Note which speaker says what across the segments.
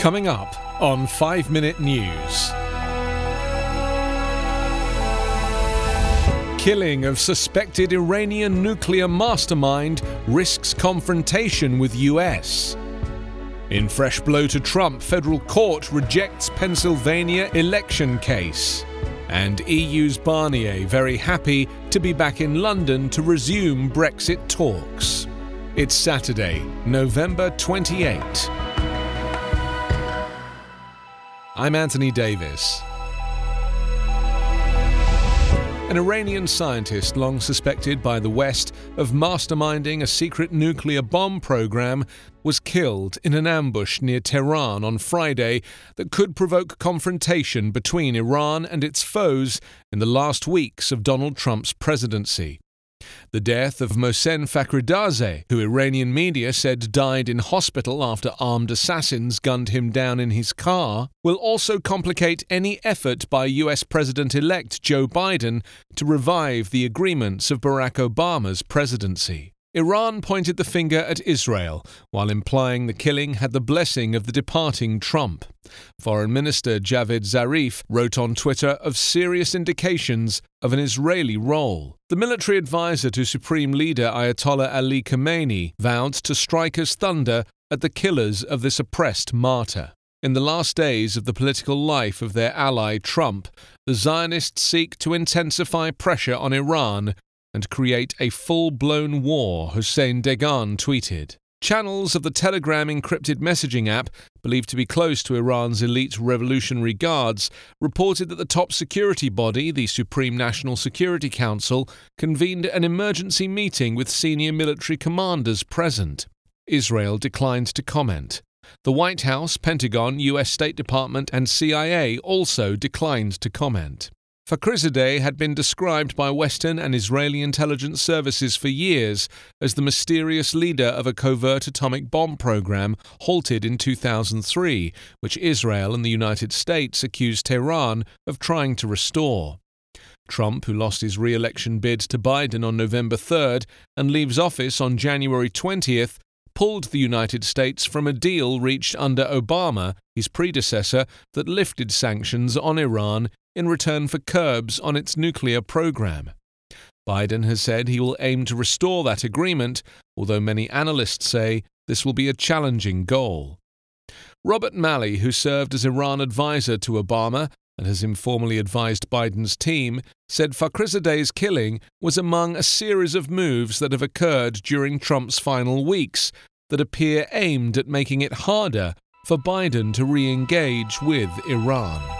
Speaker 1: Coming up on 5 Minute News. Killing of suspected Iranian nuclear mastermind risks confrontation with US. In fresh blow to Trump, federal court rejects Pennsylvania election case. And EU's Barnier very happy to be back in London to resume Brexit talks. It's Saturday, November 28. I'm Anthony Davis. An Iranian scientist long suspected by the West of masterminding a secret nuclear bomb program was killed in an ambush near Tehran on Friday that could provoke confrontation between Iran and its foes in the last weeks of Donald Trump's presidency. The death of Mohsen Fakhrizadeh, who Iranian media said died in hospital after armed assassins gunned him down in his car, will also complicate any effort by US President elect Joe Biden to revive the agreements of Barack Obama's presidency. Iran pointed the finger at Israel while implying the killing had the blessing of the departing Trump. Foreign Minister Javad Zarif wrote on Twitter of serious indications of an Israeli role. The military advisor to Supreme Leader Ayatollah Ali Khamenei vowed to strike as thunder at the killers of this oppressed martyr. In the last days of the political life of their ally Trump, the Zionists seek to intensify pressure on Iran and create a full blown war, Hussein Dehghan tweeted. Channels of the Telegram encrypted messaging app, believed to be close to Iran's elite Revolutionary Guards, reported that the top security body, the Supreme National Security Council, convened an emergency meeting with senior military commanders present. Israel declined to comment. The White House, Pentagon, US State Department, and CIA also declined to comment. Fakhrizadeh had been described by Western and Israeli intelligence services for years as the mysterious leader of a covert atomic bomb program halted in 2003, which Israel and the United States accused Tehran of trying to restore. Trump, who lost his re election bid to Biden on November 3rd and leaves office on January 20th, pulled the United States from a deal reached under Obama, his predecessor, that lifted sanctions on Iran in return for curbs on its nuclear program. Biden has said he will aim to restore that agreement, although many analysts say this will be a challenging goal. Robert Malley, who served as Iran advisor to Obama and has informally advised Biden's team, said Fakhrizadeh's killing was among a series of moves that have occurred during Trump's final weeks that appear aimed at making it harder for Biden to re engage with Iran.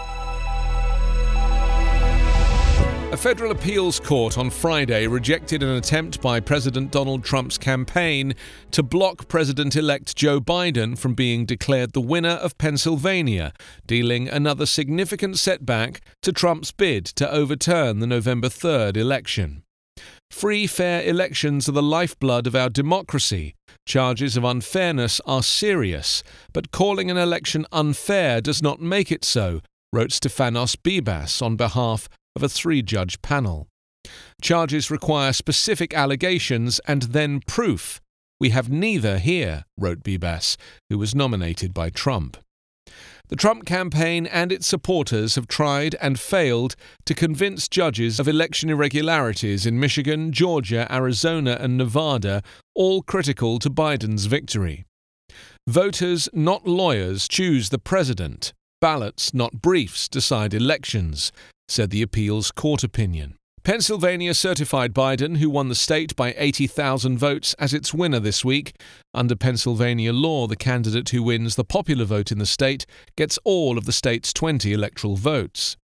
Speaker 1: A federal appeals court on Friday rejected an attempt by President Donald Trump's campaign to block President elect Joe Biden from being declared the winner of Pennsylvania, dealing another significant setback to Trump's bid to overturn the November 3rd election. Free, fair elections are the lifeblood of our democracy. Charges of unfairness are serious, but calling an election unfair does not make it so, wrote Stefanos Bibas on behalf of a three judge panel. Charges require specific allegations and then proof. We have neither here, wrote Bibas, who was nominated by Trump. The Trump campaign and its supporters have tried and failed to convince judges of election irregularities in Michigan, Georgia, Arizona, and Nevada, all critical to Biden's victory. Voters, not lawyers, choose the president. Ballots, not briefs, decide elections, said the appeals court opinion. Pennsylvania certified Biden, who won the state by 80,000 votes, as its winner this week. Under Pennsylvania law, the candidate who wins the popular vote in the state gets all of the state's 20 electoral votes.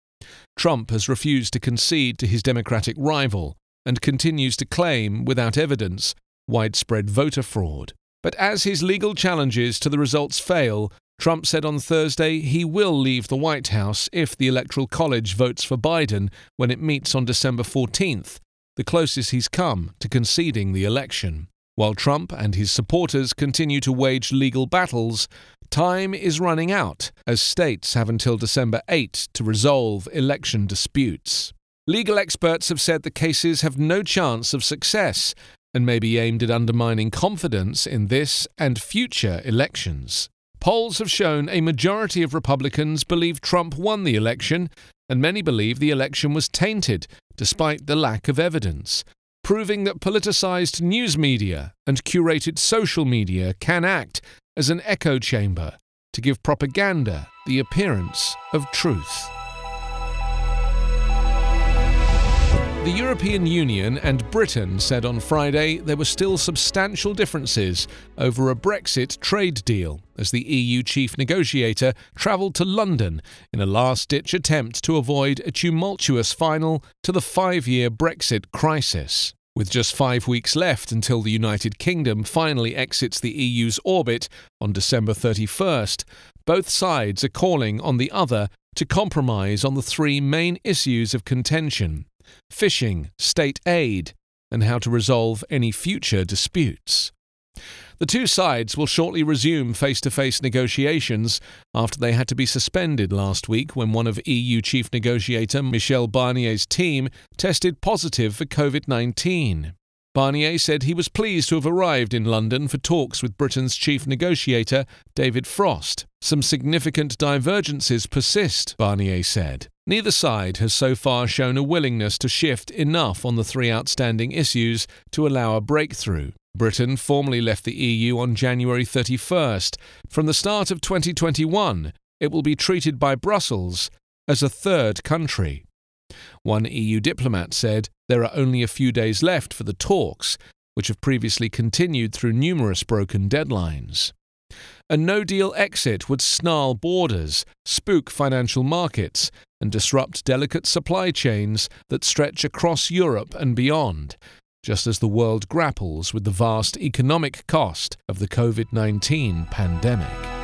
Speaker 1: Trump has refused to concede to his Democratic rival and continues to claim, without evidence, widespread voter fraud. But as his legal challenges to the results fail, Trump said on Thursday he will leave the White House if the Electoral College votes for Biden when it meets on December 14th, the closest he's come to conceding the election. While Trump and his supporters continue to wage legal battles, time is running out as states have until December 8 to resolve election disputes. Legal experts have said the cases have no chance of success and may be aimed at undermining confidence in this and future elections. Polls have shown a majority of Republicans believe Trump won the election, and many believe the election was tainted, despite the lack of evidence, proving that politicized news media and curated social media can act as an echo chamber to give propaganda the appearance of truth. The European Union and Britain said on Friday there were still substantial differences over a Brexit trade deal as the EU chief negotiator travelled to London in a last ditch attempt to avoid a tumultuous final to the five year Brexit crisis. With just five weeks left until the United Kingdom finally exits the EU's orbit on December 31st, both sides are calling on the other to compromise on the three main issues of contention fishing, state aid, and how to resolve any future disputes. The two sides will shortly resume face to face negotiations after they had to be suspended last week when one of EU chief negotiator Michel Barnier's team tested positive for COVID 19. Barnier said he was pleased to have arrived in London for talks with Britain's chief negotiator, David Frost. Some significant divergences persist, Barnier said. Neither side has so far shown a willingness to shift enough on the three outstanding issues to allow a breakthrough. Britain formally left the EU on January 31st. From the start of 2021, it will be treated by Brussels as a third country. One EU diplomat said there are only a few days left for the talks, which have previously continued through numerous broken deadlines. A no deal exit would snarl borders, spook financial markets, and disrupt delicate supply chains that stretch across Europe and beyond, just as the world grapples with the vast economic cost of the COVID 19 pandemic.